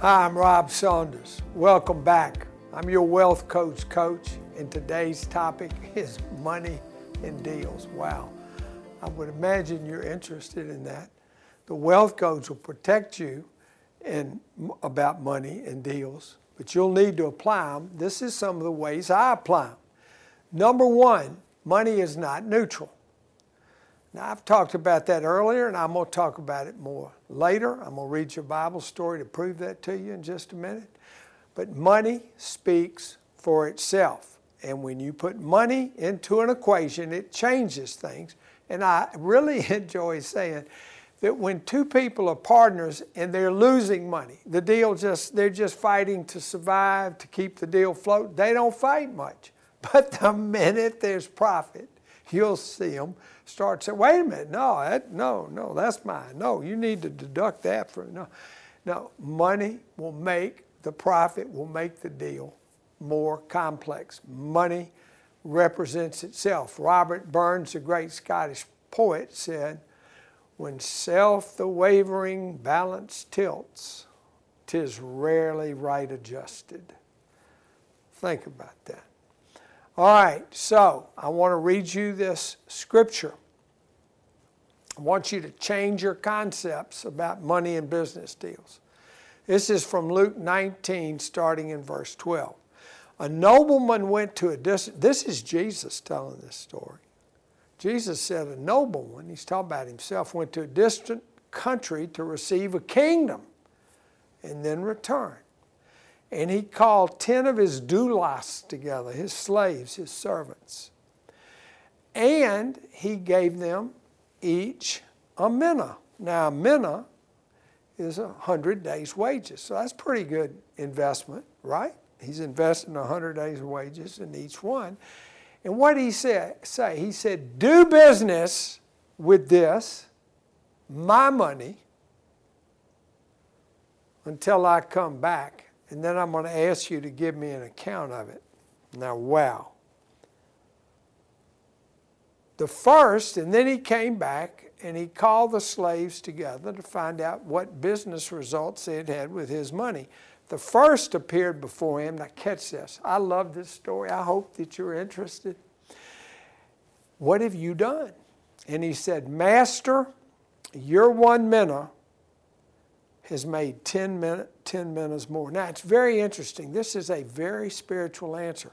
Hi, I'm Rob Saunders. Welcome back. I'm your wealth coach, coach, and today's topic is money and deals. Wow. I would imagine you're interested in that. The wealth coach will protect you in, about money and deals, but you'll need to apply them. This is some of the ways I apply them. Number one, money is not neutral. Now, I've talked about that earlier, and I'm going to talk about it more later. I'm going to read your Bible story to prove that to you in just a minute. But money speaks for itself. And when you put money into an equation, it changes things. And I really enjoy saying that when two people are partners and they're losing money, the deal just, they're just fighting to survive, to keep the deal float, they don't fight much. But the minute there's profit, you'll see them start saying, wait a minute, no, that, no, no, that's mine. No, you need to deduct that from, no. No, money will make, the profit will make the deal more complex. Money represents itself. Robert Burns, a great Scottish poet, said, when self the wavering balance tilts, tis rarely right adjusted. Think about that. All right, so I want to read you this scripture. I want you to change your concepts about money and business deals. This is from Luke 19, starting in verse 12. A nobleman went to a distant, this is Jesus telling this story. Jesus said a nobleman, he's talking about himself, went to a distant country to receive a kingdom and then return. And he called 10 of his doulas together, his slaves, his servants. And he gave them each a mina. Now, a mina is a hundred days' wages. So that's pretty good investment, right? He's investing a hundred days' wages in each one. And what did he say? say? He said, do business with this, my money, until I come back and then I'm going to ask you to give me an account of it. Now, wow. The first, and then he came back and he called the slaves together to find out what business results they had had with his money. The first appeared before him. Now, catch this. I love this story. I hope that you're interested. What have you done? And he said, Master, your one mina has made 10, min- 10 minas more. Now, it's very interesting. This is a very spiritual answer.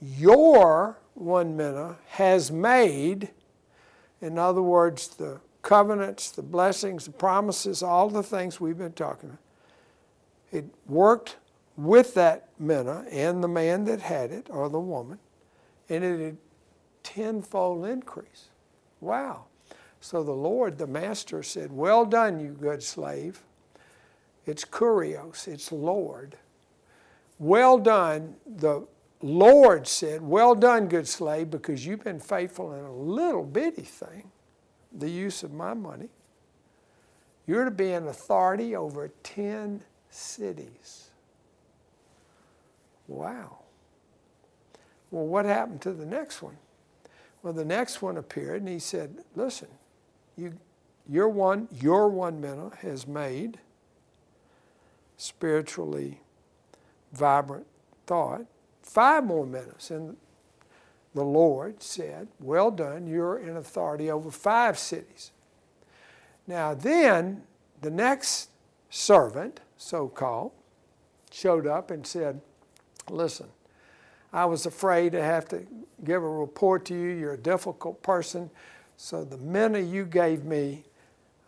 Your one mina has made, in other words, the covenants, the blessings, the promises, all the things we've been talking about. It worked with that mina and the man that had it, or the woman, and it had tenfold increase. Wow. So the Lord, the Master, said, Well done, you good slave. It's kurios, it's Lord. Well done, the Lord said, Well done, good slave, because you've been faithful in a little bitty thing, the use of my money. You're to be an authority over 10 cities. Wow. Well, what happened to the next one? Well, the next one appeared and he said, Listen, you, your one, your one mina has made spiritually vibrant thought. Five more minas, and the Lord said, Well done, you're in authority over five cities. Now, then the next servant, so called, showed up and said, Listen, I was afraid to have to give a report to you. You're a difficult person. So the mina you gave me,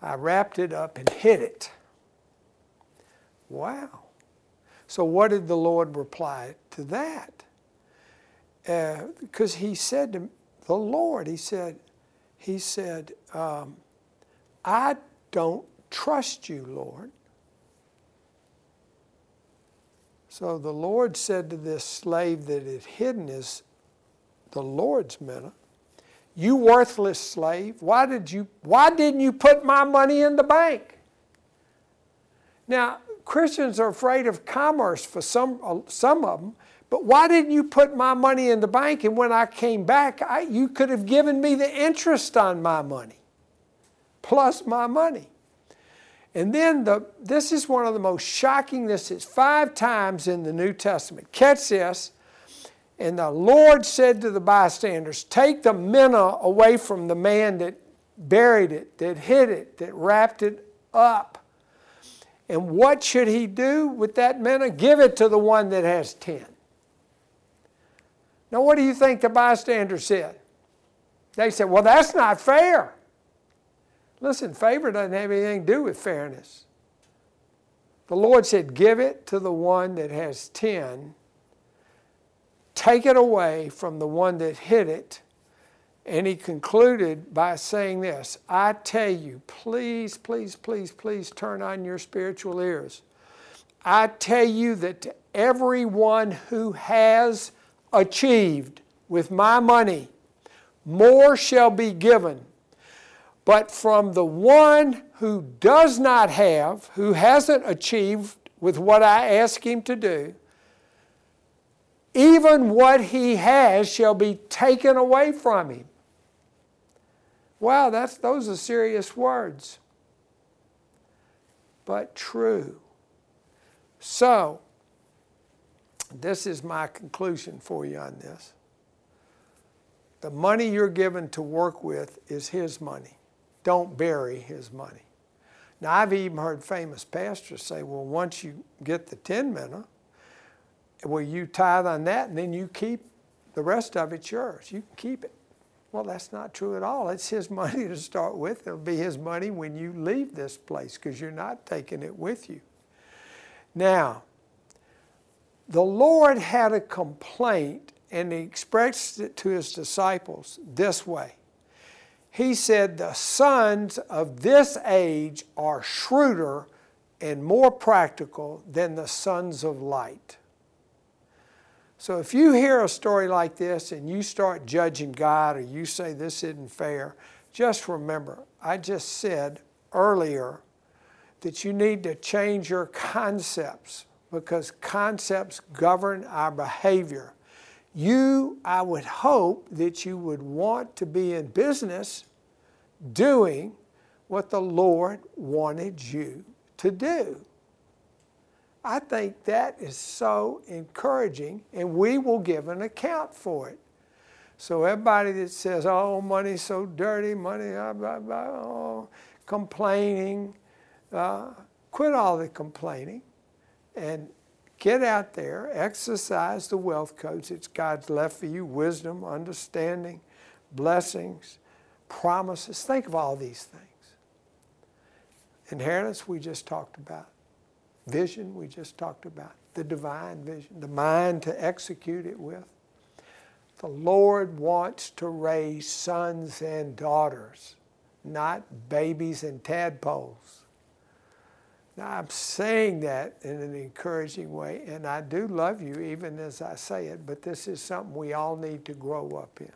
I wrapped it up and hid it. Wow. So, what did the Lord reply to that? Because uh, he said to the Lord, he said, he said, um, I don't trust you, Lord. So the Lord said to this slave that had hidden his, the Lord's mina, you worthless slave, why did you why didn't you put my money in the bank? Now, Christians are afraid of commerce for some, uh, some of them. But why didn't you put my money in the bank? And when I came back, I, you could have given me the interest on my money, plus my money. And then the, this is one of the most shocking, this is five times in the New Testament. Catch this. And the Lord said to the bystanders, Take the manna away from the man that buried it, that hid it, that wrapped it up. And what should he do with that manna? Give it to the one that has ten. Now, what do you think the bystanders said? They said, Well, that's not fair. Listen, favor doesn't have anything to do with fairness. The Lord said, Give it to the one that has ten, take it away from the one that hid it. And he concluded by saying this I tell you, please, please, please, please turn on your spiritual ears. I tell you that to everyone who has achieved with my money, more shall be given. But from the one who does not have, who hasn't achieved with what I ask him to do, even what he has shall be taken away from him. Wow, that's, those are serious words, but true. So, this is my conclusion for you on this. The money you're given to work with is His money. Don't bury His money. Now, I've even heard famous pastors say, well, once you get the 10 manna, well, you tithe on that and then you keep the rest of it yours. You can keep it. Well, that's not true at all. It's His money to start with. It'll be His money when you leave this place because you're not taking it with you. Now, the Lord had a complaint and he expressed it to his disciples this way. He said, The sons of this age are shrewder and more practical than the sons of light. So if you hear a story like this and you start judging God or you say this isn't fair, just remember, I just said earlier that you need to change your concepts because concepts govern our behavior. You, I would hope that you would want to be in business doing what the Lord wanted you to do. I think that is so encouraging, and we will give an account for it. So everybody that says, "Oh, money's so dirty, money," blah, blah, blah, oh, complaining, uh, quit all the complaining and get out there, exercise the wealth codes that God's left for you wisdom, understanding, blessings, promises. Think of all these things. Inheritance, we just talked about. Vision, we just talked about. The divine vision, the mind to execute it with. The Lord wants to raise sons and daughters, not babies and tadpoles. Now, I'm saying that in an encouraging way, and I do love you even as I say it, but this is something we all need to grow up in.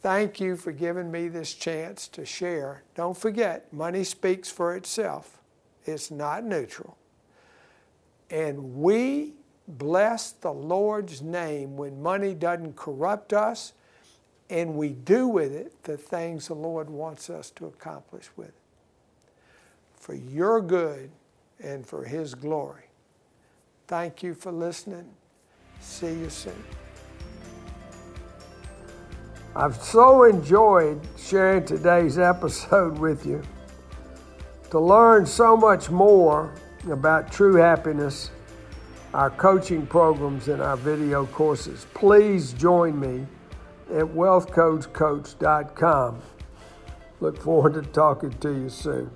Thank you for giving me this chance to share. Don't forget, money speaks for itself, it's not neutral. And we bless the Lord's name when money doesn't corrupt us and we do with it the things the Lord wants us to accomplish with it for your good and for His glory. Thank you for listening. See you soon. I've so enjoyed sharing today's episode with you. To learn so much more about true happiness, our coaching programs, and our video courses, please join me at wealthcoachcoach.com. Look forward to talking to you soon.